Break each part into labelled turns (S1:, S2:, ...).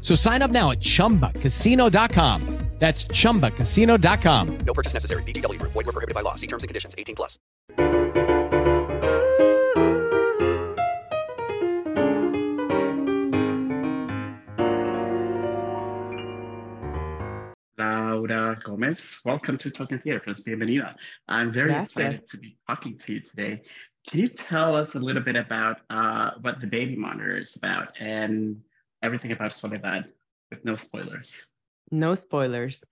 S1: So sign up now at chumbacasino.com. That's chumbacasino.com.
S2: No purchase necessary. VGW Group. Void were prohibited by law. See terms and conditions. 18 plus.
S3: Laura Gómez, welcome to Talking Theater. Friends, bienvenida. I'm very
S4: Gracias.
S3: excited to be talking to you today. Can you tell us a little bit about uh, what the baby monitor is about and everything about Soledad with no spoilers?
S4: No spoilers.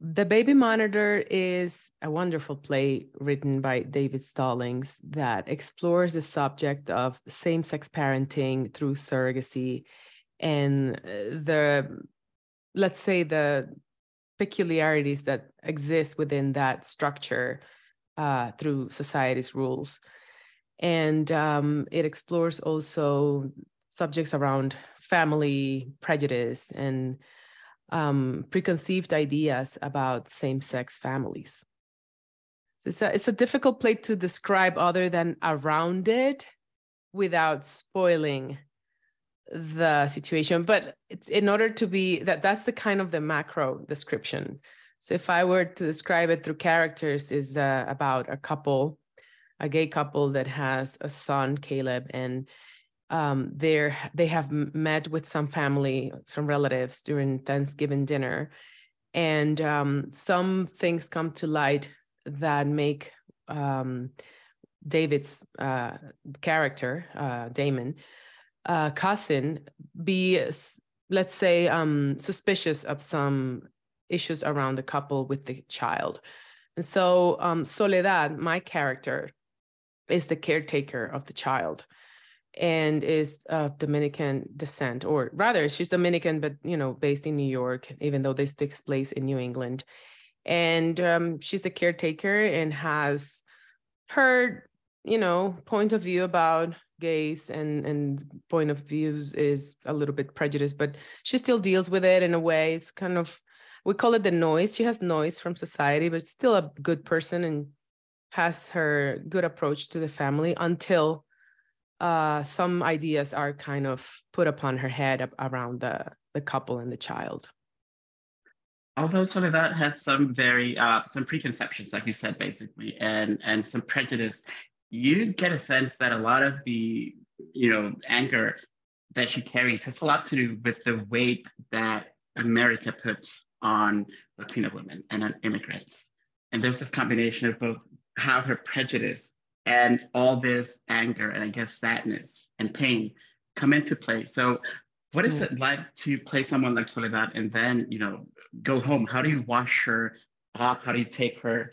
S4: The Baby Monitor is a wonderful play written by David Stallings that explores the subject of same sex parenting through surrogacy and uh, the, let's say, the peculiarities that exist within that structure uh, through society's rules. And um, it explores also subjects around family prejudice and um, preconceived ideas about same-sex families. So it's a, it's a difficult play to describe other than around it without spoiling the situation. But it's in order to be that that's the kind of the macro description. So if I were to describe it through characters, is uh, about a couple, a gay couple that has a son, Caleb, and um, they're they have met with some family, some relatives during Thanksgiving dinner, and um, some things come to light that make um, David's uh, character, uh, Damon, uh, cousin, be let's say um, suspicious of some issues around the couple with the child, and so um, Soledad, my character, is the caretaker of the child and is of Dominican descent, or rather, she's Dominican, but you know, based in New York, even though this takes place in New England. And um, she's a caretaker and has her, you know, point of view about gays and and point of views is a little bit prejudiced, but she still deals with it in a way. It's kind of we call it the noise. She has noise from society, but still a good person and has her good approach to the family until uh, some ideas are kind of put upon her head around the, the couple and the child.
S3: Although Soledad has some very uh, some preconceptions, like you said, basically, and and some prejudice, you get a sense that a lot of the you know anger that she carries has a lot to do with the weight that America puts on Latina women and on immigrants. And there's this combination of both how her prejudice and all this anger and I guess sadness and pain come into play. So what is it like to play someone like Soledad and then, you know, go home? How do you wash her off? How do you take her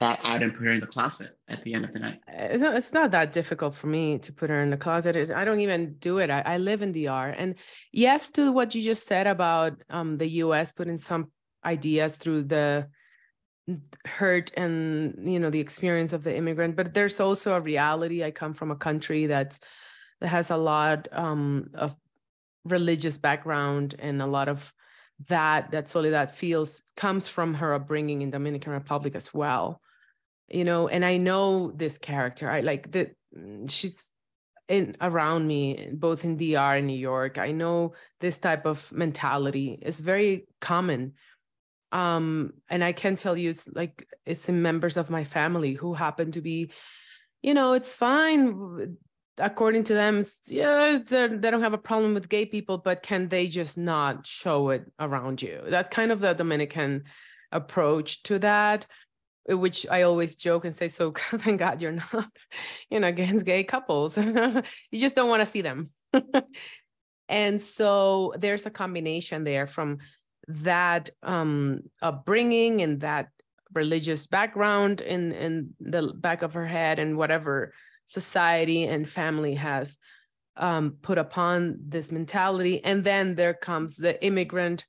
S3: that out and put her in the closet at the end of the night?
S4: It's not, it's not that difficult for me to put her in the closet. I don't even do it. I, I live in DR. And yes, to what you just said about um, the US putting some ideas through the hurt and you know the experience of the immigrant but there's also a reality. I come from a country that's that has a lot um, of religious background and a lot of that that soledad feels comes from her upbringing in dominican republic as well you know and i know this character. I like that she's in around me both in dr and new york. I know this type of mentality. Is very common um and i can tell you it's like it's in members of my family who happen to be you know it's fine according to them, yeah, they don't have a problem with gay people, but can they just not show it around you? That's kind of the Dominican approach to that, which I always joke and say, so thank God you're not, you know, against gay couples. you just don't want to see them. and so there's a combination there from that um, upbringing and that religious background in in the back of her head and whatever society and family has um, put upon this mentality. And then there comes the immigrant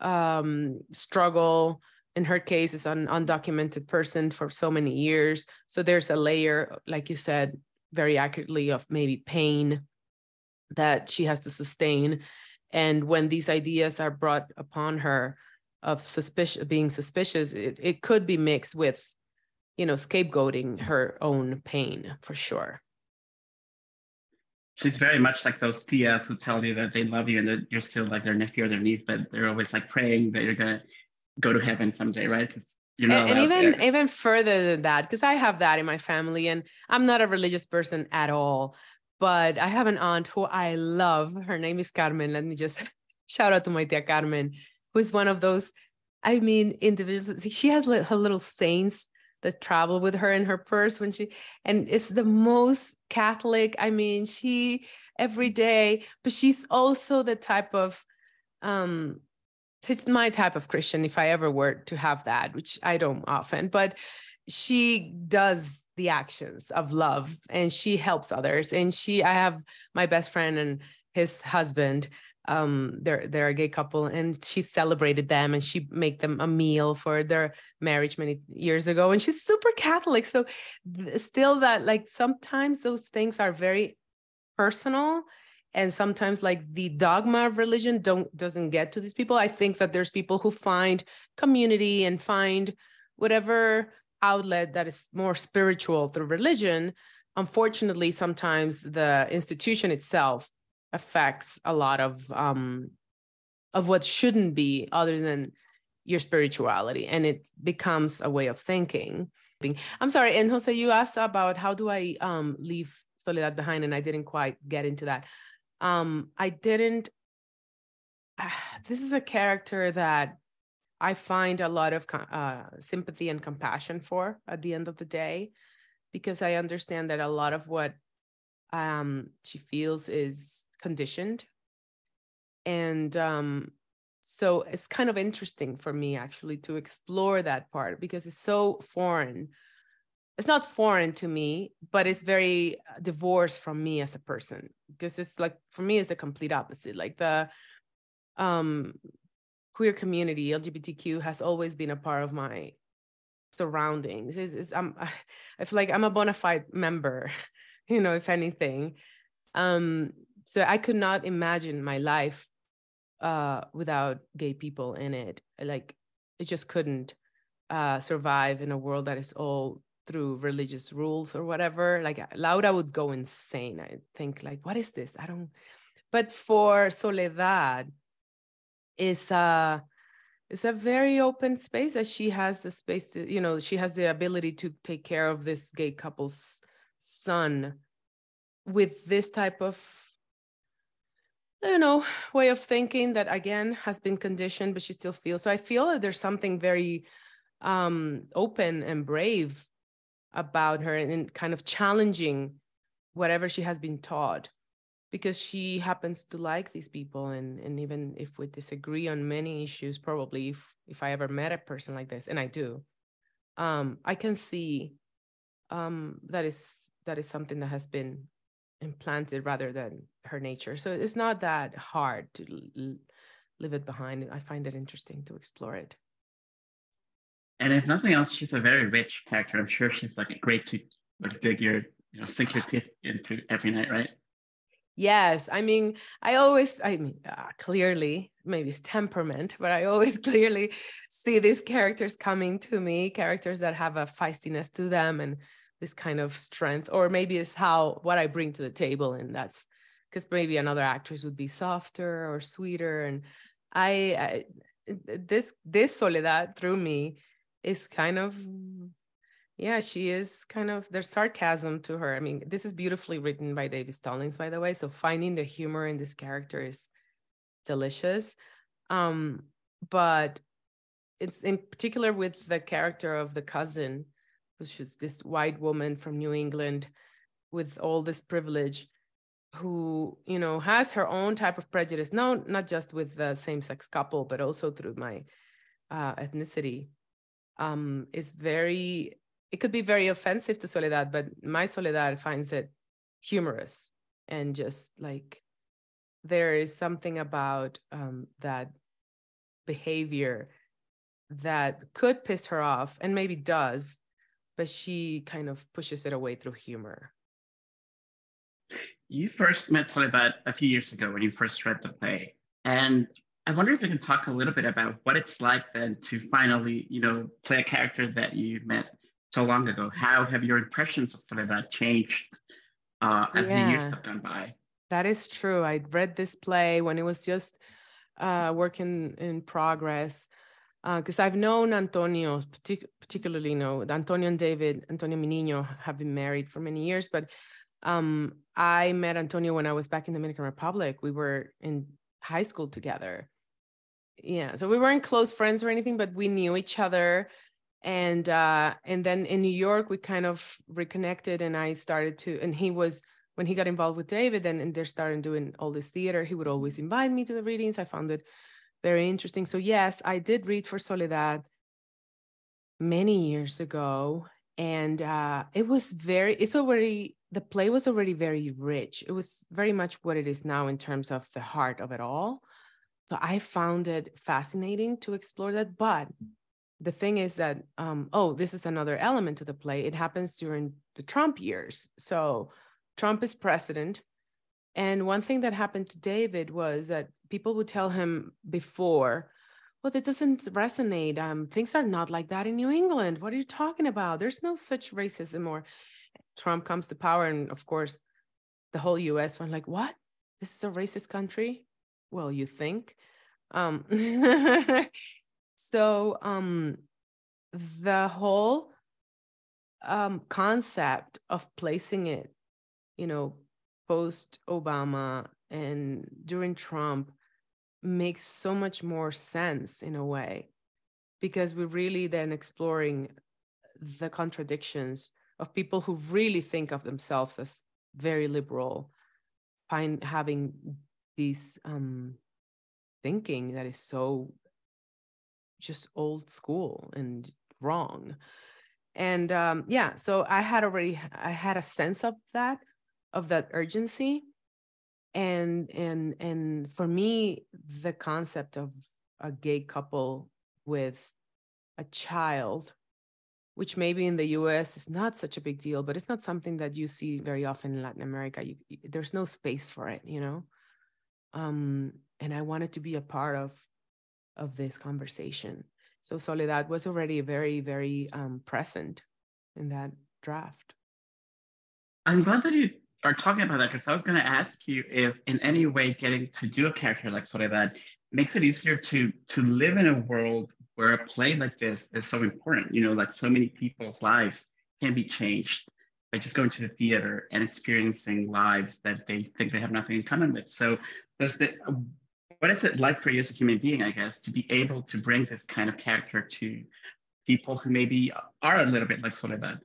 S4: um, struggle. In her case, is an undocumented person for so many years. So there's a layer, like you said, very accurately, of maybe pain that she has to sustain. And when these ideas are brought upon her of suspicious being suspicious, it, it could be mixed with you know, scapegoating her own pain for sure.
S3: She's very much like those tias who tell you that they love you and that you're still like their nephew or their niece, but they're always like praying that you're gonna go to heaven someday, right? Because
S4: you know, and, and even there. even further than that, because I have that in my family, and I'm not a religious person at all, but I have an aunt who I love. Her name is Carmen. Let me just shout out to my tia Carmen, who is one of those. I mean, individuals. She has her little saints that travel with her in her purse when she and it's the most catholic i mean she every day but she's also the type of um it's my type of christian if i ever were to have that which i don't often but she does the actions of love and she helps others and she i have my best friend and his husband um they're they're a gay couple and she celebrated them and she made them a meal for their marriage many years ago and she's super catholic so still that like sometimes those things are very personal and sometimes like the dogma of religion don't doesn't get to these people. I think that there's people who find community and find whatever outlet that is more spiritual through religion unfortunately sometimes the institution itself affects a lot of um of what shouldn't be other than your spirituality and it becomes a way of thinking. I'm sorry and jose you asked about how do i um leave soledad behind and i didn't quite get into that. Um i didn't uh, this is a character that i find a lot of uh, sympathy and compassion for at the end of the day because i understand that a lot of what um she feels is conditioned. And um, so it's kind of interesting for me actually to explore that part because it's so foreign. It's not foreign to me, but it's very uh, divorced from me as a person because it's like for me it's the complete opposite. Like the um, queer community, LGBTQ, has always been a part of my surroundings. Is I'm I feel like I'm a bona fide member, you know, if anything. Um, so I could not imagine my life uh, without gay people in it. Like it just couldn't uh, survive in a world that is all through religious rules or whatever. Like Laura would go insane. I think like, what is this? I don't. But for Soledad, is a it's a very open space that she has the space to you know she has the ability to take care of this gay couple's son with this type of I don't know, way of thinking that again has been conditioned, but she still feels. So I feel that there's something very um, open and brave about her and kind of challenging whatever she has been taught because she happens to like these people and and even if we disagree on many issues probably if if i ever met a person like this and i do um i can see um that is that is something that has been implanted rather than her nature. So it's not that hard to l- leave it behind. I find it interesting to explore it.
S3: And if nothing else, she's a very rich character. I'm sure she's like great to like dig your, you know, sink your teeth into every night, right?
S4: Yes, I mean, I always, I mean, uh, clearly, maybe it's temperament, but I always clearly see these characters coming to me, characters that have a feistiness to them and this kind of strength or maybe it's how what i bring to the table and that's because maybe another actress would be softer or sweeter and I, I this this soledad through me is kind of yeah, she is kind of there's sarcasm to her. I mean, this is beautifully written by David Stallings, by the way. So finding the humor in this character is delicious. Um, but it's in particular with the character of the cousin, which is this white woman from New England with all this privilege who you know has her own type of prejudice no not just with the same-sex couple but also through my uh, ethnicity um, is very it could be very offensive to soledad but my soledad finds it humorous and just like there is something about um, that behavior that could piss her off and maybe does but she kind of pushes it away through humor
S3: you first met Soledad a few years ago when you first read the play. And I wonder if you can talk a little bit about what it's like then to finally, you know, play a character that you met so long ago. How have your impressions of Soledad changed uh, as yeah, the years have gone by?
S4: That is true. I read this play when it was just uh, working in progress because uh, I've known Antonio, partic- particularly, you know, Antonio and David, Antonio Miniño have been married for many years, but um, I met Antonio when I was back in the Dominican Republic. We were in high school together. Yeah, so we weren't close friends or anything, but we knew each other. And uh, and then in New York, we kind of reconnected, and I started to. And he was when he got involved with David, and, and they started doing all this theater. He would always invite me to the readings. I found it very interesting. So yes, I did read for Soledad many years ago, and uh, it was very. It's already the play was already very rich. It was very much what it is now in terms of the heart of it all. So I found it fascinating to explore that. But the thing is that, um, oh, this is another element to the play. It happens during the Trump years. So Trump is president. And one thing that happened to David was that people would tell him before, well, this doesn't resonate. Um, things are not like that in New England. What are you talking about? There's no such racism or Trump comes to power, and of course, the whole U.S. went like, "What? This is a racist country?" Well, you think. Um, so um, the whole um, concept of placing it, you know, post Obama and during Trump makes so much more sense in a way because we're really then exploring the contradictions of people who really think of themselves as very liberal find having this um, thinking that is so just old school and wrong and um, yeah so i had already i had a sense of that of that urgency and and and for me the concept of a gay couple with a child which maybe in the US is not such a big deal, but it's not something that you see very often in Latin America. You, there's no space for it, you know. Um, and I wanted to be a part of of this conversation. So Soledad was already very, very um, present in that draft.
S3: I'm glad that you are talking about that because I was going to ask you if, in any way, getting to do a character like Soledad makes it easier to to live in a world where a play like this is so important. You know, like so many people's lives can be changed by just going to the theater and experiencing lives that they think they have nothing in common with. So, does the what is it like for you as a human being, I guess, to be able to bring this kind of character to people who maybe are a little bit like Soledad?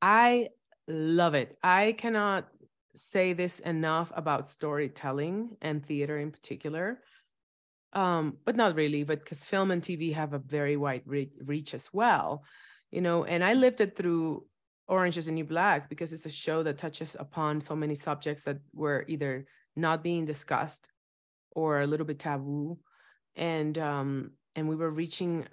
S4: I love it. I cannot say this enough about storytelling and theater in particular um, but not really, but because film and TV have a very wide re- reach as well, you know. And I lived it through Orange is the New Black because it's a show that touches upon so many subjects that were either not being discussed or a little bit taboo, and um, and we were reaching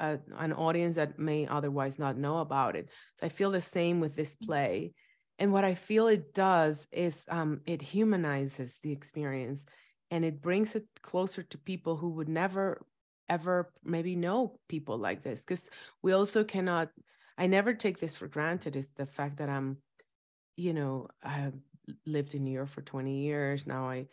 S4: a, an audience that may otherwise not know about it. So I feel the same with this play. And what I feel it does is um, it humanizes the experience and it brings it closer to people who would never ever maybe know people like this because we also cannot i never take this for granted is the fact that i'm you know i have lived in new york for 20 years now i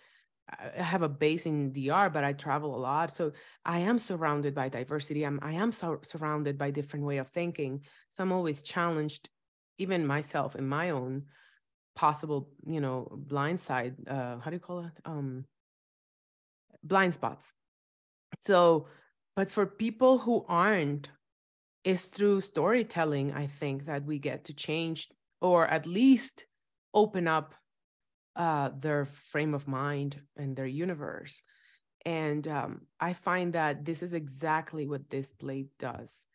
S4: I have a base in DR, but I travel a lot. So I am surrounded by diversity. I'm, I am so, surrounded by different way of thinking. So I'm always challenged, even myself in my own possible, you know, blind side. Uh, how do you call it? Um, blind spots. So, but for people who aren't, is through storytelling, I think that we get to change or at least open up uh, their frame of mind and their universe. And um, I find that this is exactly what this play does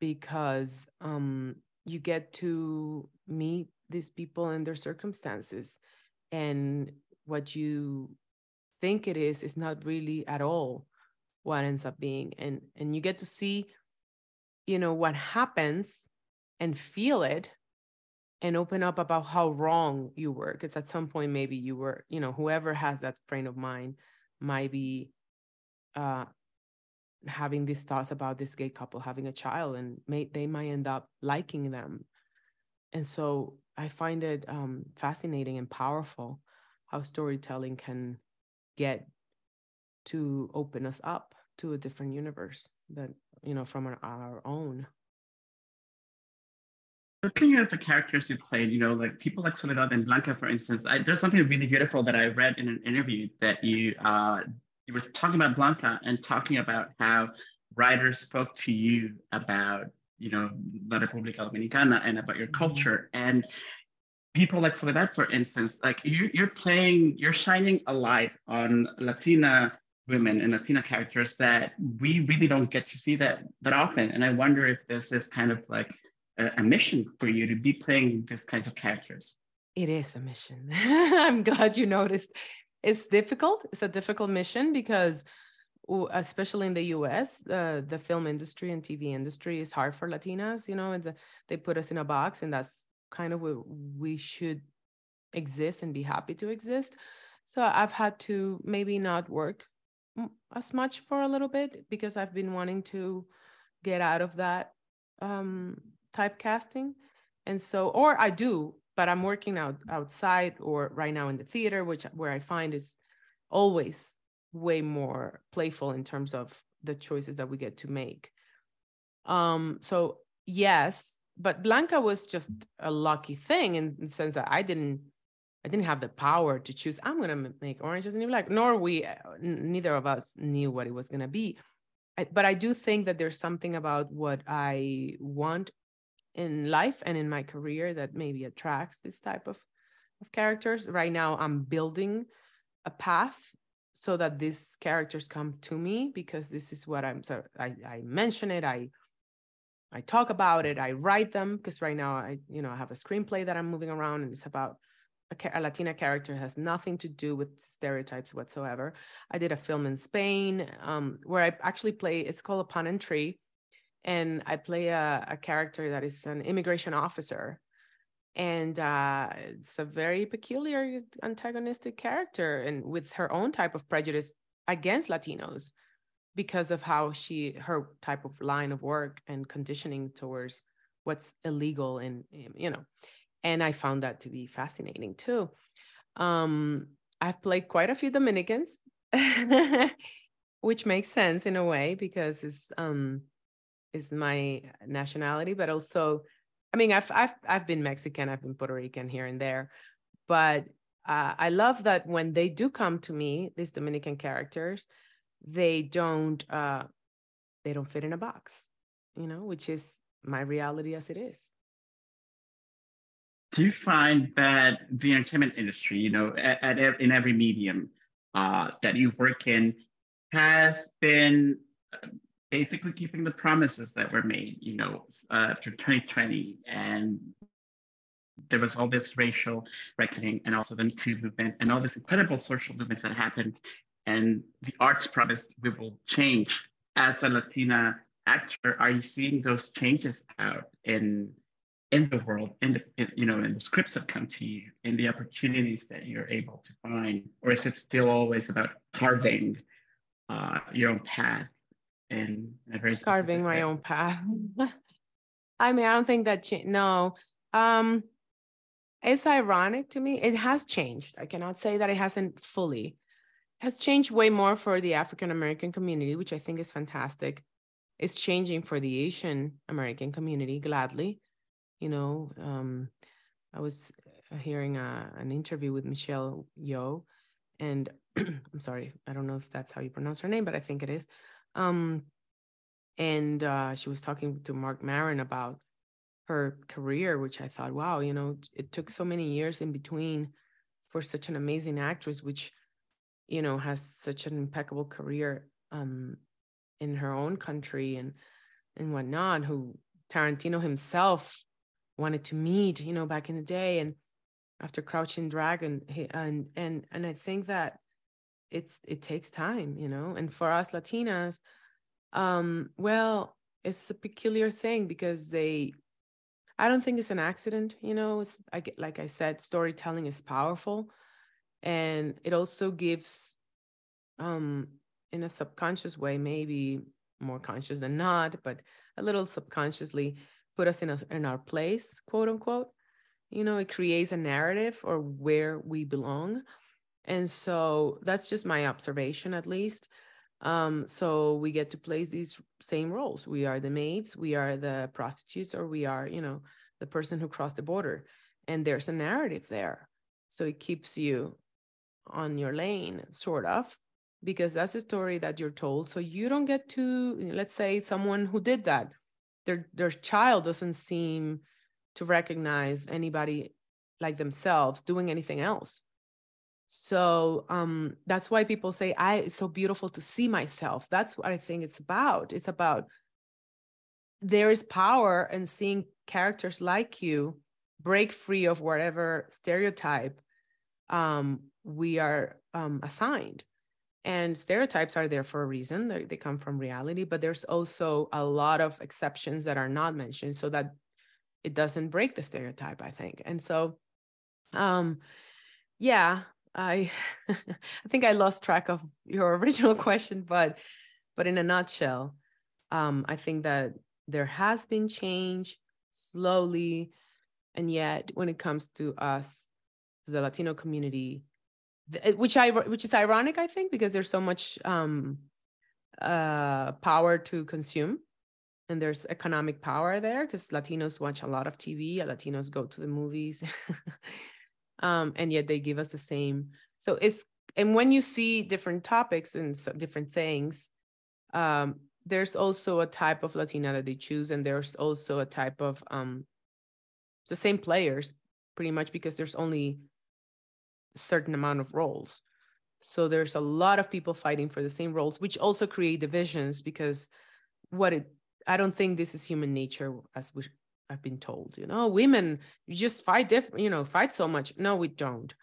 S4: because um, you get to meet these people and their circumstances. And what you think it is, is not really at all what ends up being. And, and you get to see, you know, what happens and feel it and open up about how wrong you were because at some point maybe you were you know whoever has that frame of mind might be uh having these thoughts about this gay couple having a child and may they might end up liking them. And so i find it um fascinating and powerful how storytelling can get to open us up to a different universe that you know from our, our own
S3: looking at the characters you played, you know, like people like Soledad and Blanca, for instance, I, there's something really beautiful that I read in an interview that you uh, you were talking about Blanca and talking about how writers spoke to you about, you know, La República Dominicana and about your mm-hmm. culture. And people like Soledad, for instance, like you, you're playing, you're shining a light on Latina women and Latina characters that we really don't get to see that that often. And I wonder if this is kind of like a, a mission for you to be playing these kinds of characters.
S4: It is a mission. I'm glad you noticed. It's difficult. It's a difficult mission because especially in the US, uh, the film industry and TV industry is hard for Latinas, you know, they put us in a box and that's kind of where we should exist and be happy to exist. So I've had to maybe not work as much for a little bit because I've been wanting to get out of that um, typecasting. And so, or I do, but I'm working out outside or right now in the theater, which where I find is always way more playful in terms of the choices that we get to make. Um, so yes, but Blanca was just a lucky thing in the sense that I didn't I didn't have the power to choose. I'm gonna make oranges and black. Nor we, neither of us knew what it was gonna be. I, but I do think that there's something about what I want in life and in my career that maybe attracts this type of, of characters. Right now, I'm building a path so that these characters come to me because this is what I'm so I, I mention it, I I talk about it, I write them because right now I you know I have a screenplay that I'm moving around and it's about a, Latina character has nothing to do with stereotypes whatsoever. I did a film in Spain um, where I actually play. It's called A Pun and Tree, and I play a, a character that is an immigration officer. And uh, it's a very peculiar antagonistic character, and with her own type of prejudice against Latinos because of how she her type of line of work and conditioning towards what's illegal and you know and i found that to be fascinating too um, i've played quite a few dominicans which makes sense in a way because it's um, is my nationality, but also, I mean, I've I've I've been Mexican, I've been Puerto Rican here and there, but uh, I love that when they do come to me, these Dominican characters, they don't uh, they don't fit in a box, you know, which is my reality as it is.
S3: Do you find that the entertainment industry, you know, at, at in every medium uh, that you work in, has been basically keeping the promises that were made, you know, uh, through 2020. And there was all this racial reckoning and also the Me Too movement and all this incredible social movements that happened. And the arts promised we will change. As a Latina actor, are you seeing those changes out in in the world, in the in, you know, in the scripts that come to you, in the opportunities that you're able to find, or is it still always about carving uh, your own path? In a very
S4: carving my own path. I mean, I don't think that cha- no. Um, it's ironic to me. It has changed. I cannot say that it hasn't fully. has changed way more for the African American community, which I think is fantastic. It's changing for the Asian American community, gladly. You know, um, I was uh, hearing a, an interview with Michelle Yeoh, and I'm sorry, I don't know if that's how you pronounce her name, but I think it is. Um, and uh, she was talking to Marc Maron about her career, which I thought, wow, you know, it took so many years in between for such an amazing actress, which, you know, has such an impeccable career um, in her own country and and whatnot, who Tarantino himself wanted to meet, you know, back in the day. And after Crouching Dragon, he, and and and I think that it's it takes time, you know, and for us Latinas, um, well, it's a peculiar thing because they I don't think it's an accident, you know, it's I get like I said, storytelling is powerful and it also gives um in a subconscious way, maybe more conscious than not, but a little subconsciously put us in a, in our place, quote unquote. You know, it creates a narrative or where we belong. And so that's just my observation at least. Um, so we get to play these same roles. We are the maids, we are the prostitutes, or we are, you know, the person who crossed the border. And there's a narrative there. So it keeps you on your lane, sort of, because that's a story that you're told. So you don't get to, let's say, someone who did that, their their child doesn't seem to recognize anybody like themselves doing anything else so um, that's why people say, I it's so beautiful to see myself. That's what I think it's about. It's about there is power in seeing characters like you break free of whatever stereotype um, we are um, assigned. And stereotypes are there for a reason. They, they come from reality, but there's also a lot of exceptions that are not mentioned so that it doesn't break the stereotype, I think. And so, um, yeah, I I think I lost track of your original question, but but in a nutshell, um, I think that there has been change slowly, and yet when it comes to us, the Latino community, eh, which I which is ironic, I think, because there's so much um, uh, power to consume, and there's economic power there because Latinos watch a lot of TV, Latinos go to the movies. um, and yet they give us the same. So it's and when you see different topics and so different things, um, there's also a type of Latina that they choose, and there's also a type of um, the same players pretty much because there's only a certain amount of roles. So there's a lot of people fighting for the same roles, which also create divisions because what it I don't think this is human nature as we I've been told, you know, women, you just fight different, you know, fight so much. No, we don't.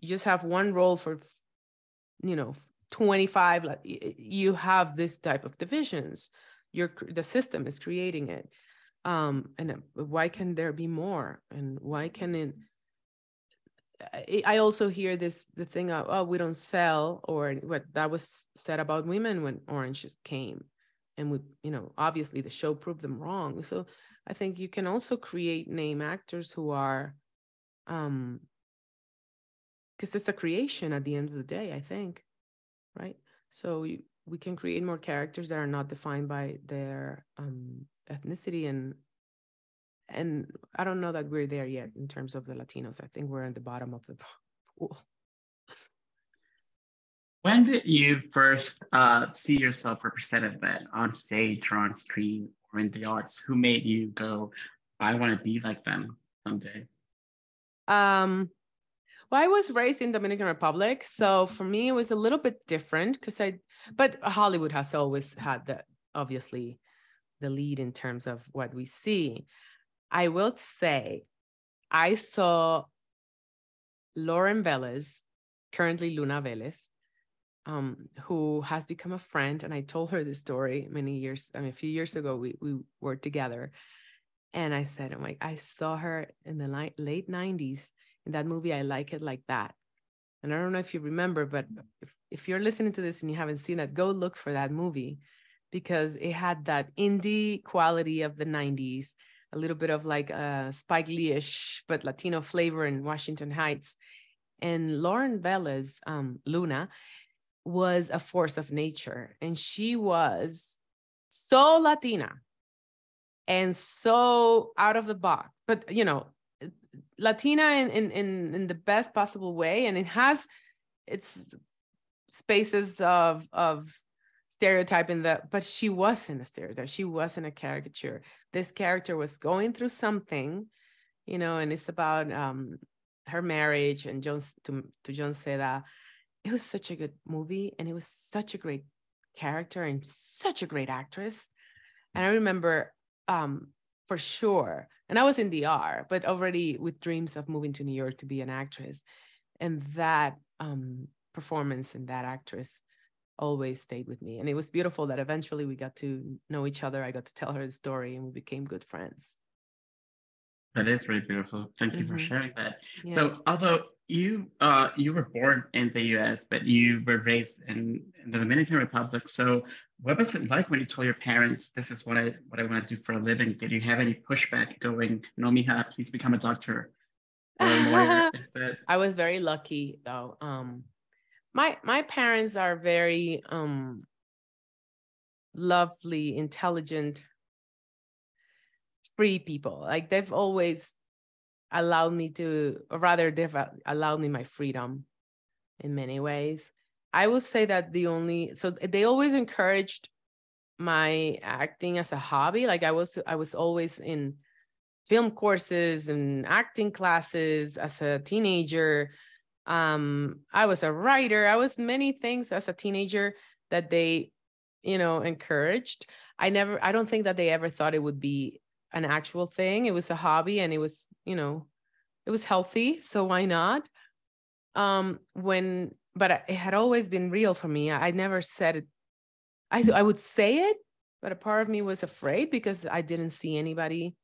S4: You just have one role for, you know, 25. Like you have this type of divisions. Your the system is creating it. Um, and uh, why can there be more? And why can it? I also hear this the thing of oh we don't sell or what that was said about women when Orange came, and we you know obviously the show proved them wrong. So I think you can also create name actors who are, um, because it's a creation at the end of the day, I think, right? So we, we can create more characters that are not defined by their um, ethnicity and and I don't know that we're there yet in terms of the Latinos. I think we're at the bottom of the pool.
S3: When did you first uh, see yourself represented on stage or on screen or in the arts? Who made you go, I want to be like them someday?
S4: Um, well, I was raised in Dominican Republic, so for me it was a little bit different because I, but Hollywood has always had the obviously the lead in terms of what we see. I will say, I saw Lauren Velez, currently Luna Velez, um, who has become a friend. And I told her this story many years, I mean, a few years ago, we, we were together. And I said, I'm like, I saw her in the late, late 90s in that movie, I Like It Like That. And I don't know if you remember, but if, if you're listening to this and you haven't seen it, go look for that movie because it had that indie quality of the 90s, a little bit of like a Spike Lee-ish, but Latino flavor in Washington Heights. And Lauren Velez, um, Luna, was a force of nature and she was so Latina and so out of the box. But you know, Latina in in in, in the best possible way, and it has its spaces of of stereotyping that, but she wasn't a stereotype. She wasn't a caricature. This character was going through something, you know, and it's about um her marriage and John to, to Jon Seda. It was such a good movie, and it was such a great character and such a great actress. And I remember um, for sure, and I was in the R, but already with dreams of moving to New York to be an actress. And that um, performance and that actress always stayed with me. And it was beautiful that eventually we got to know each other. I got to tell her the story and we became good friends.
S3: That is really beautiful. Thank you mm-hmm. for sharing that.
S4: Yeah.
S3: So, although you uh, you were born in the U.S., but you were raised in, in, the Dominican Republic. So, what was it like when you told your parents, "This is what I what I want to do for a living"? Did you have any pushback going, "No, mija, please become a doctor or a lawyer"?
S4: I was very lucky, though. Um, my my parents are very um, lovely, intelligent free people. Like they've always allowed me to, or rather, they've allowed me my freedom in many ways. I would say that the only, so they always encouraged my acting as a hobby. Like I was, I was always in film courses and acting classes as a teenager. Um, I was a writer. I was many things as a teenager that they, you know, encouraged. I never, I don't think that they ever thought it would be an actual thing. It was a hobby and it was, you know, it was healthy. So why not? Um, when, but it had always been real for me. I, I never said it. I, I would say it, but a part of me was afraid because I didn't see anybody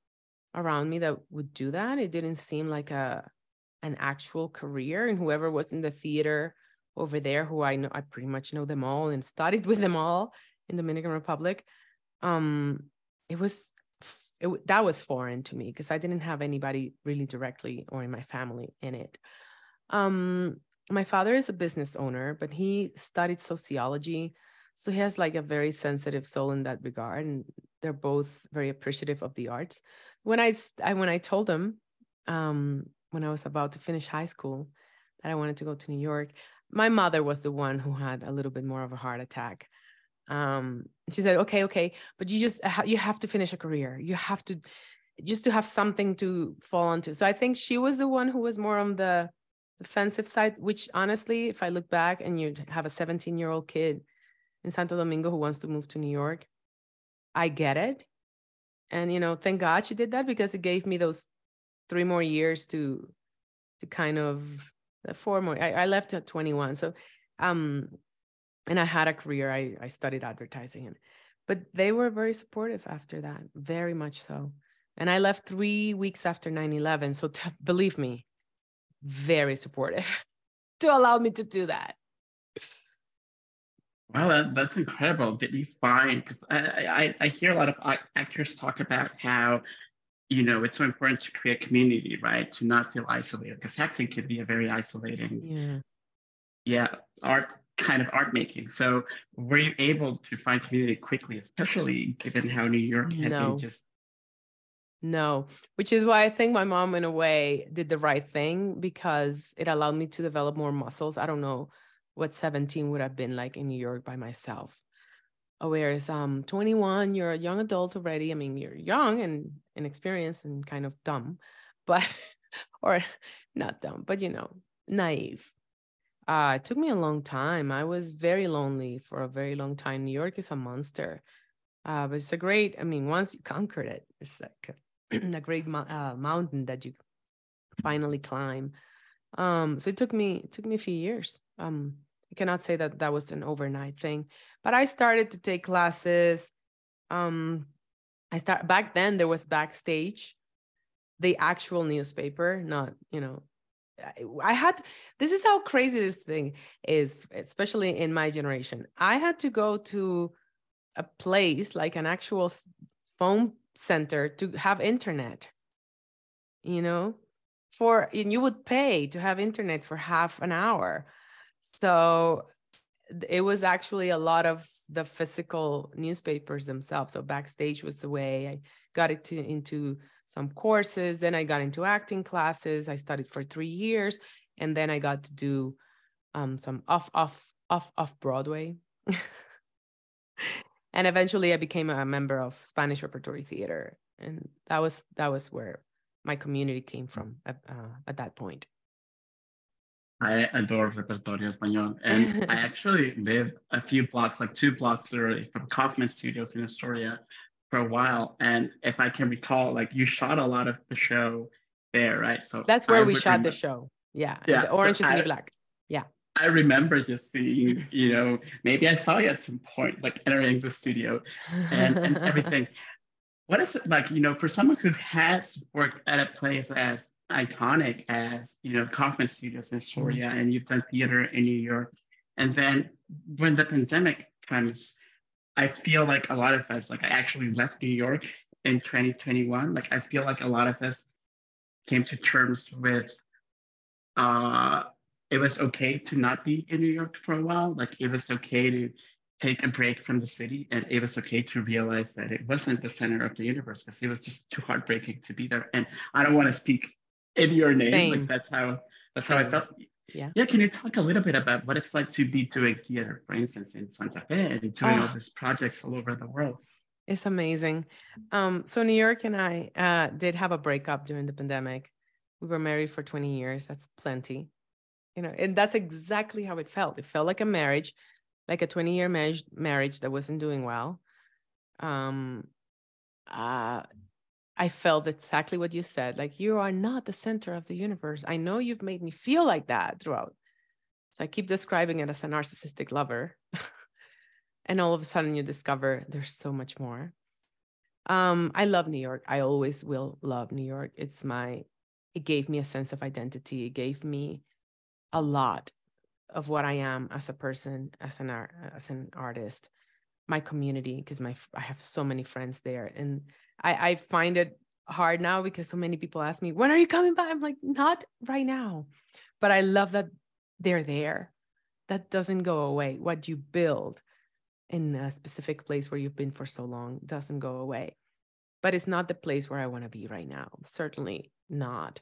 S4: around me that would do that. It didn't seem like a, an actual career and whoever was in the theater over there who I know I pretty much know them all and studied with them all in Dominican Republic um it was it, that was foreign to me because I didn't have anybody really directly or in my family in it. Um, my father is a business owner, but he studied sociology. So he has like a very sensitive soul in that regard. And they're both very appreciative of the arts. When I, I when I told them um, when I was about to finish high school that I wanted to go to New York, my mother was the one who had a little bit more of a heart attack um she said okay okay but you just you have to finish a career. You have to just to have something to fall onto. So i think she was the one who was more on the defensive side which honestly if i look back and you have a 17 year old kid in santo domingo who wants to move to new york i get it. And you know thank god she did that because it gave me those three more years to to kind of four more i, I left at 21 so um and I had a career. I, I studied advertising, and, but they were very supportive after that, very much so. And I left three weeks after 9 11. So t- believe me, very supportive to allow me to do that.
S3: Wow, that, that's incredible. Did you find, because I, I, I hear a lot of actors talk about how you know it's so important to create community right to not feel isolated because acting can be a very isolating
S4: yeah
S3: yeah art kind of art making. So were you able to find community quickly, especially given how New York had
S4: no.
S3: been just
S4: no, which is why I think my mom, in a way, did the right thing because it allowed me to develop more muscles. I don't know what 17 would have been like in New York by myself. Whereas um 21, you're a young adult already. I mean, you're young and inexperienced and kind of dumb, but or not dumb, but you know, naive. Uh, it took me a long time. I was very lonely for a very long time. New York is a monster. Uh, but it's a great, I mean, once you conquered it, it's like a, a great uh, mountain that you finally climb. Um, so it took me, it took me a few years. Um, I cannot say that that was an overnight thing, but I started to take classes. Um, I start back then there was backstage, the actual newspaper, not, you know, I had this is how crazy this thing is, especially in my generation. I had to go to a place like an actual phone center to have internet. You know, for and you would pay to have internet for half an hour. So it was actually a lot of the physical newspapers themselves. So backstage was the way I got it to, into some courses. Then I got into acting classes. I studied for three years, and then I got to do um, some off, off, off, off Broadway. and eventually, I became a member of Spanish Repertory Theater, and that was that was where my community came from at, uh, at that point.
S3: I adore Repertorio Español. And I actually lived a few blocks, like two blocks literally from Kaufman Studios in Astoria for a while. And if I can recall, like you shot a lot of the show there, right?
S4: So that's where I we shot remember, the show. Yeah. Yeah. The Orange is the Black. Yeah.
S3: I remember just seeing, you know, maybe I saw you at some point, like entering the studio and, and everything. What is it like, you know, for someone who has worked at a place as iconic as you know Kaufman Studios in Astoria, mm-hmm. and you've done theater in New York. And then when the pandemic comes, I feel like a lot of us, like I actually left New York in 2021. Like I feel like a lot of us came to terms with uh it was okay to not be in New York for a while. Like it was okay to take a break from the city and it was okay to realize that it wasn't the center of the universe because it was just too heartbreaking to be there. And I don't want to speak in your name. Same. Like that's how that's how I felt.
S4: Yeah.
S3: Yeah. Can you talk a little bit about what it's like to be doing theater, for instance, in Santa Fe and doing oh. all these projects all over the world?
S4: It's amazing. Um, so New York and I uh, did have a breakup during the pandemic. We were married for 20 years. That's plenty. You know, and that's exactly how it felt. It felt like a marriage, like a 20 year marriage marriage that wasn't doing well. Um, uh, I felt exactly what you said. Like, you are not the center of the universe. I know you've made me feel like that throughout. So I keep describing it as a narcissistic lover. and all of a sudden, you discover there's so much more. Um, I love New York. I always will love New York. It's my, it gave me a sense of identity. It gave me a lot of what I am as a person, as an art, as an artist, my community, because my I have so many friends there. And I, I find it hard now because so many people ask me, when are you coming back? I'm like, not right now. But I love that they're there. That doesn't go away. What you build in a specific place where you've been for so long doesn't go away. But it's not the place where I want to be right now. Certainly not.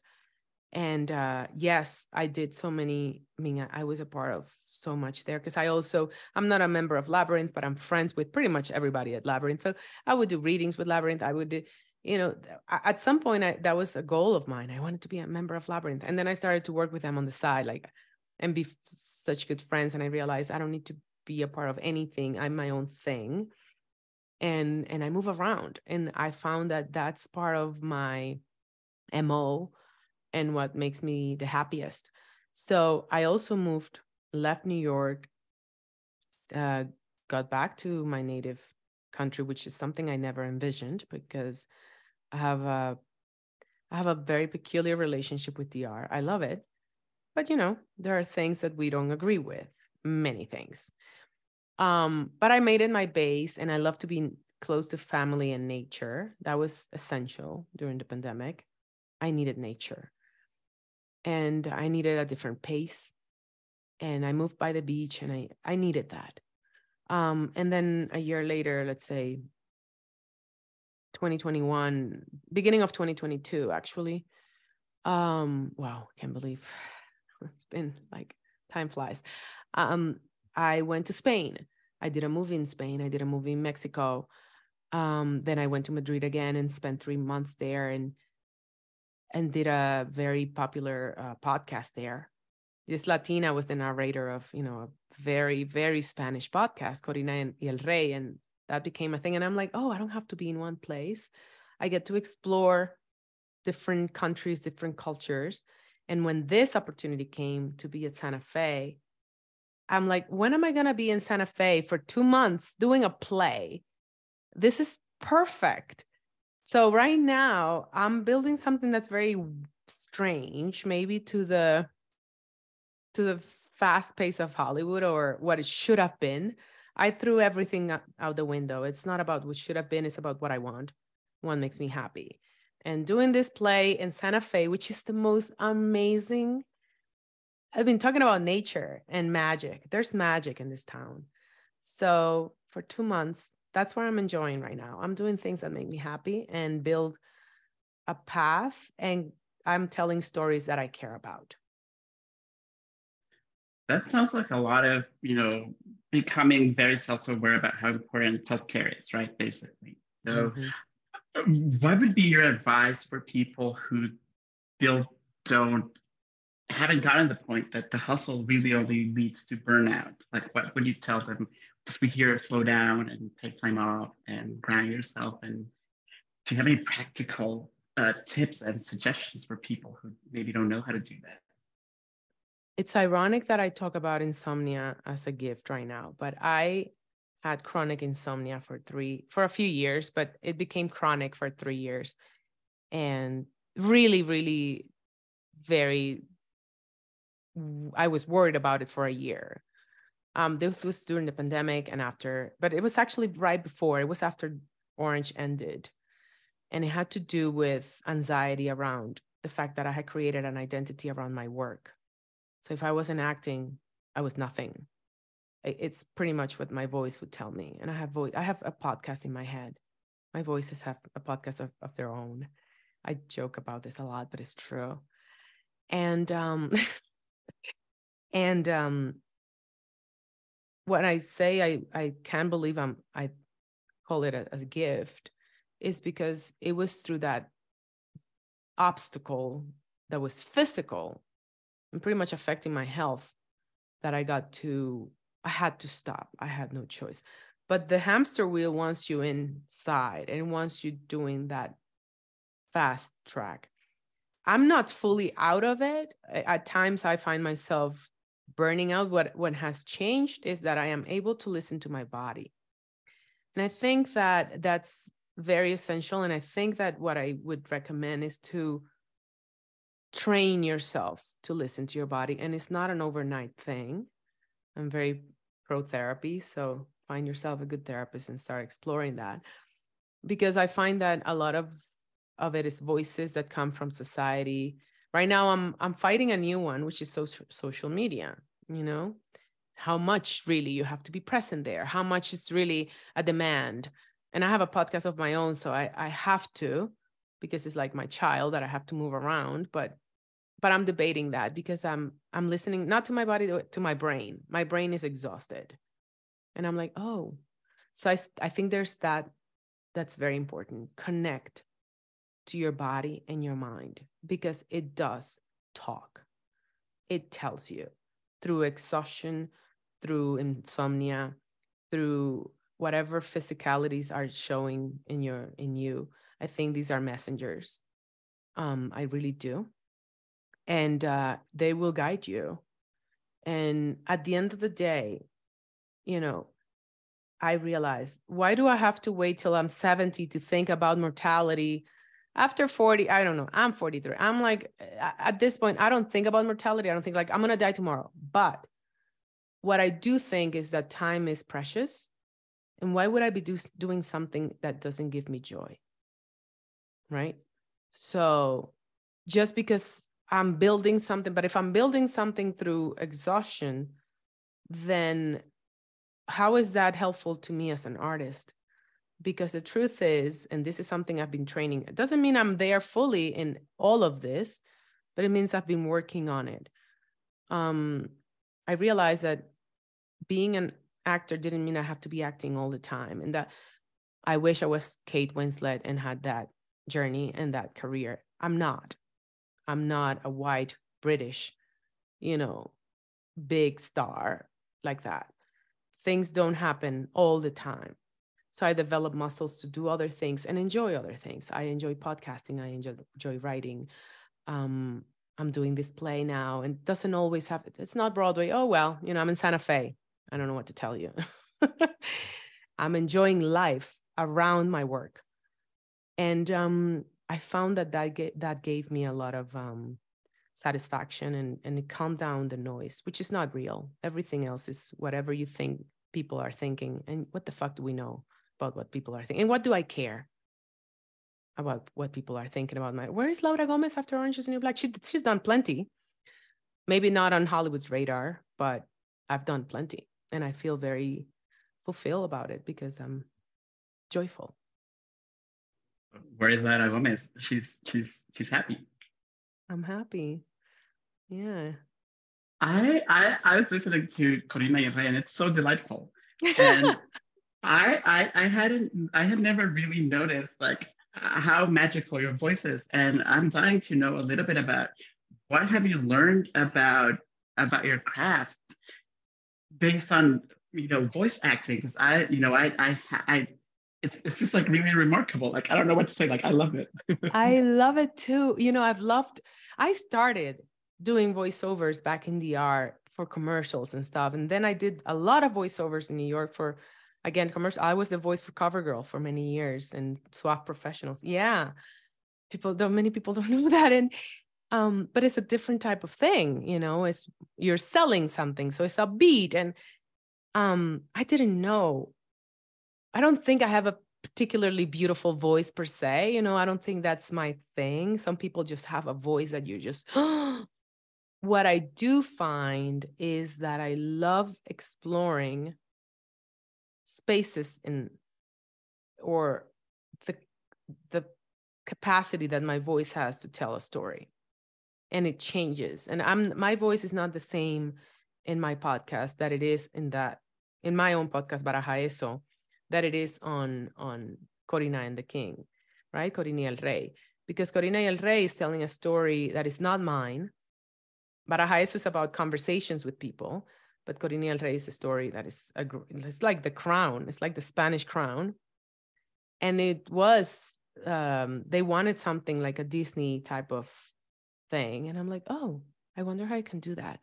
S4: And uh, yes, I did so many. I mean, I, was a part of so much there because I also, I'm not a member of Labyrinth, but I'm friends with pretty much everybody at Labyrinth. So I would do readings with Labyrinth. I would do, you know, at some point, I, that was a goal of mine. I wanted to be a member of Labyrinth. And then I started to work with them on the side, like, and be such good friends. And I realized I don't need to be a part of anything. I'm my own thing. And, and I move around. And I found that that's part of my MO and what makes me the happiest. So I also moved, left New York, uh, got back to my native country, which is something I never envisioned because I have a I have a very peculiar relationship with DR. I love it. But you know, there are things that we don't agree with, many things. Um, but I made it my base and I love to be close to family and nature. That was essential during the pandemic. I needed nature and I needed a different pace. And I moved by the beach and I, I needed that. Um, and then a year later, let's say 2021, beginning of 2022, actually. Um, wow, can't believe it's been like time flies. Um, I went to Spain. I did a movie in Spain. I did a movie in Mexico. Um, then I went to Madrid again and spent three months there. And and did a very popular uh, podcast there. This Latina was the narrator of, you know, a very, very Spanish podcast, Corinna y El Rey. And that became a thing. And I'm like, oh, I don't have to be in one place. I get to explore different countries, different cultures. And when this opportunity came to be at Santa Fe, I'm like, when am I going to be in Santa Fe for two months doing a play? This is perfect. So right now I'm building something that's very strange, maybe to the to the fast pace of Hollywood or what it should have been. I threw everything out the window. It's not about what should have been, it's about what I want. What makes me happy. And doing this play in Santa Fe, which is the most amazing I've been talking about nature and magic. There's magic in this town. So for two months, that's what I'm enjoying right now. I'm doing things that make me happy and build a path, and I'm telling stories that I care about.
S3: That sounds like a lot of, you know, becoming very self-aware about how important self-care is, right? Basically. So mm-hmm. what would be your advice for people who still don't haven't gotten the point that the hustle really only leads to burnout? Like what would you tell them? Because we hear slow down and take time off and ground yourself. And do you have any practical uh, tips and suggestions for people who maybe don't know how to do that?
S4: It's ironic that I talk about insomnia as a gift right now, but I had chronic insomnia for three for a few years, but it became chronic for three years. And really, really very I was worried about it for a year. Um, this was during the pandemic and after, but it was actually right before. It was after Orange ended, and it had to do with anxiety around the fact that I had created an identity around my work. So if I wasn't acting, I was nothing. It's pretty much what my voice would tell me. And I have voice. I have a podcast in my head. My voices have a podcast of, of their own. I joke about this a lot, but it's true. And um, and um, when I say I I can't believe I'm I call it a, a gift is because it was through that obstacle that was physical and pretty much affecting my health that I got to I had to stop. I had no choice. But the hamster wheel wants you inside and wants you doing that fast track. I'm not fully out of it. At times I find myself burning out. What what has changed is that I am able to listen to my body. And I think that that's very essential and I think that what I would recommend is to train yourself to listen to your body and it's not an overnight thing. I'm very pro therapy, so find yourself a good therapist and start exploring that. Because I find that a lot of of it is voices that come from society. Right now, I'm I'm fighting a new one, which is social social media. You know, how much really you have to be present there, how much is really a demand. And I have a podcast of my own, so I I have to because it's like my child that I have to move around. But but I'm debating that because I'm I'm listening not to my body to my brain. My brain is exhausted, and I'm like, oh, so I I think there's that that's very important. Connect to your body and your mind because it does talk. It tells you through exhaustion, through insomnia, through whatever physicalities are showing in your in you. I think these are messengers. Um, I really do. And uh, they will guide you. And at the end of the day, you know, I realized why do I have to wait till I'm 70 to think about mortality after 40 i don't know i'm 43 i'm like at this point i don't think about mortality. I don't think like i'm gonna die tomorrow. But what i do think is that time is precious. And why would i be do, doing something that doesn't give me joy? Right? So just because i'm building something but if i'm building something through exhaustion then how is that helpful to me as an artist because the truth is and this is something i've been training it doesn't mean i'm there fully in all of this but it means i've been working on it. Um i realized that being an actor didn't mean i have to be acting all the time and that i wish i was kate winslet and had that journey and that career. I'm not. I'm not a white british you know big star like that. Things don't happen all the time so I develop muscles to do other things and enjoy other things. I enjoy podcasting. I enjoy, enjoy writing. Um, I'm doing this play now and doesn't always have, it's not Broadway. Oh, well, you know, I'm in Santa Fe. I don't know what to tell you. I'm enjoying life around my work. And um, I found that that, that gave me a lot of um, satisfaction and, and it calmed down the noise, which is not real. Everything else is whatever you think people are thinking. And what the fuck do we know? About what people are thinking. And what do I care about what people are thinking about my where is Laura Gómez after Orange is the New Black? She, she's done plenty. maybe not on Hollywood's radar, but I've done plenty and I feel very fulfilled about it because I'm joyful.
S3: Where is that Gómez? She's she's she's happy.
S4: I'm happy. Yeah.
S3: I I I was listening to Corinna Rey and it's so delightful. And I, I I hadn't I had never really noticed like how magical your voice is. And I'm dying to know a little bit about what have you learned about about your craft based on you know voice acting? Because i you know i i i it's, it's just like really remarkable. Like i don't know what to say. Like i love it.
S4: I love it too. You know i've loved i started doing voiceovers back in the art for commercials and stuff. And then i did a lot of voiceovers in new york for again commercial i was the voice for covergirl for many years and swap professionals. Yeah. People don't many people don't know that. And um but it's a different type of thing you know it's you're selling something. So it's a beat and um i didn't know. I don't think i have a particularly beautiful voice per se. You know i don't think that's my thing. Some people just have a voice that you just what i do find is that i love exploring spaces in or the the capacity that my voice has to tell a story. And it changes. And i'm my voice is not the same in my podcast that it is in that in my own podcast baraja eso that it is on on corinna and the king right? Corinna el rey. Because corinna el rey is telling a story that is not mine. Baraja eso is about conversations with people but corinna y el rey is a story that is a, it's like the crown it's like the spanish crown. And it was um, they wanted something like a disney type of thing. And i'm like oh i wonder how i can do that.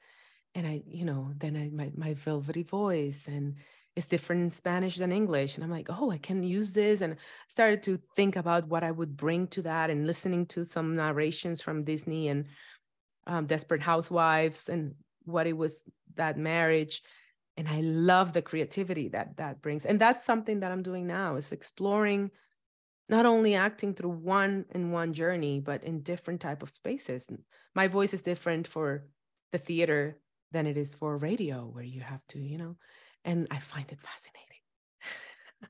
S4: And i you know then i my, my velvety voice and it's different in spanish than english. And i'm like oh i can use this. And started to think about what i would bring to that and listening to some narrations from disney and um, desperate housewives and what it was that marriage and i love the creativity that that brings. And that's something that i'm doing now is exploring not only acting through one in one journey but in different type of spaces. My voice is different for the theater than it is for radio where you have to you know and i find it fascinating.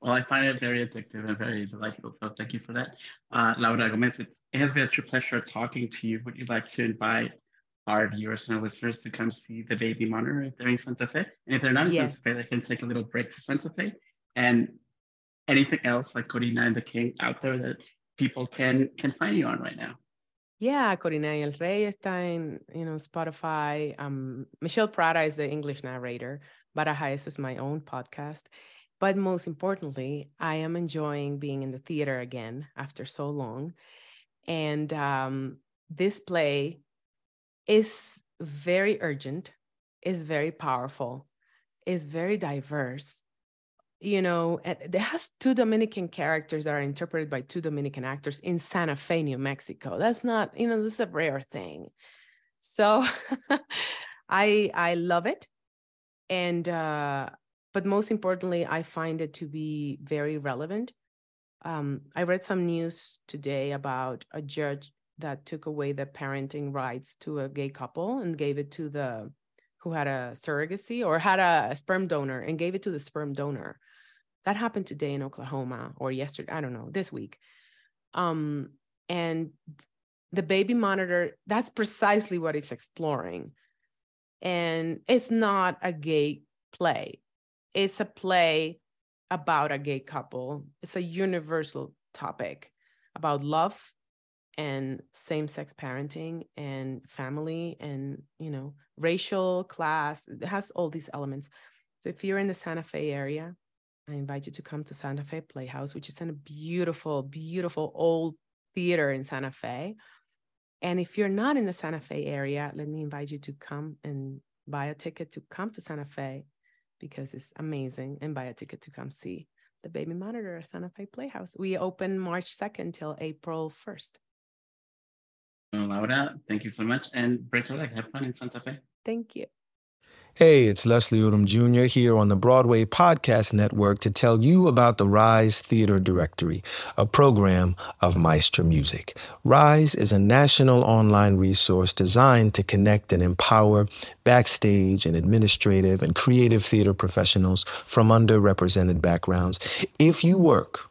S3: Well i find it very addictive and very delightful so thank you for that. Uh, laura gómez it has been a true pleasure talking to you. Would you like to invite our viewers and our listeners to come see the baby monitor if they're in Santa Fe. And if they're not in yes. Santa Fe, they can take a little break to Santa Fe and anything else like Corinna and the King out there that people can can find you on right now?
S4: Yeah, Corinna y el Rey está en you know Spotify. Um, Michelle Prada is the English narrator. Baraja is my own podcast. But most importantly, I am enjoying being in the theater again after so long. And um, this play is very urgent, is very powerful, is very diverse, you know, it has two Dominican characters that are interpreted by two Dominican actors in Santa Fe, New Mexico. That's not, you know, this is a rare thing. So I I love it. And uh, but most importantly, I find it to be very relevant. Um, I read some news today about a judge that took away the parenting rights to a gay couple and gave it to the who had a surrogacy or had a sperm donor and gave it to the sperm donor that happened today in Oklahoma or yesterday, I don't know, this week. Um, and the baby monitor, that's precisely what it's exploring. And it's not a gay play, it's a play about a gay couple. It's a universal topic about love and same-sex parenting and family and you know racial class it has all these elements so if you're in the santa fe area I invite you to come to Santa Fe Playhouse, which is in a beautiful, beautiful old theater in Santa Fe. And if you're not in the Santa Fe area, let me invite you to come and buy a ticket to come to Santa Fe because it's amazing and buy a ticket to come see the baby monitor at Santa Fe Playhouse. We open March 2nd till April 1st.
S3: Well, Laura, thank you so much. And Rachel, have fun in Santa Fe.
S4: Thank you.
S5: Hey, it's Leslie Odom Jr. here on the Broadway Podcast Network to tell you about the Rise Theater Directory, a program of Maestra Music. Rise is a national online resource designed to connect and empower backstage and administrative and creative theater professionals from underrepresented backgrounds. If you work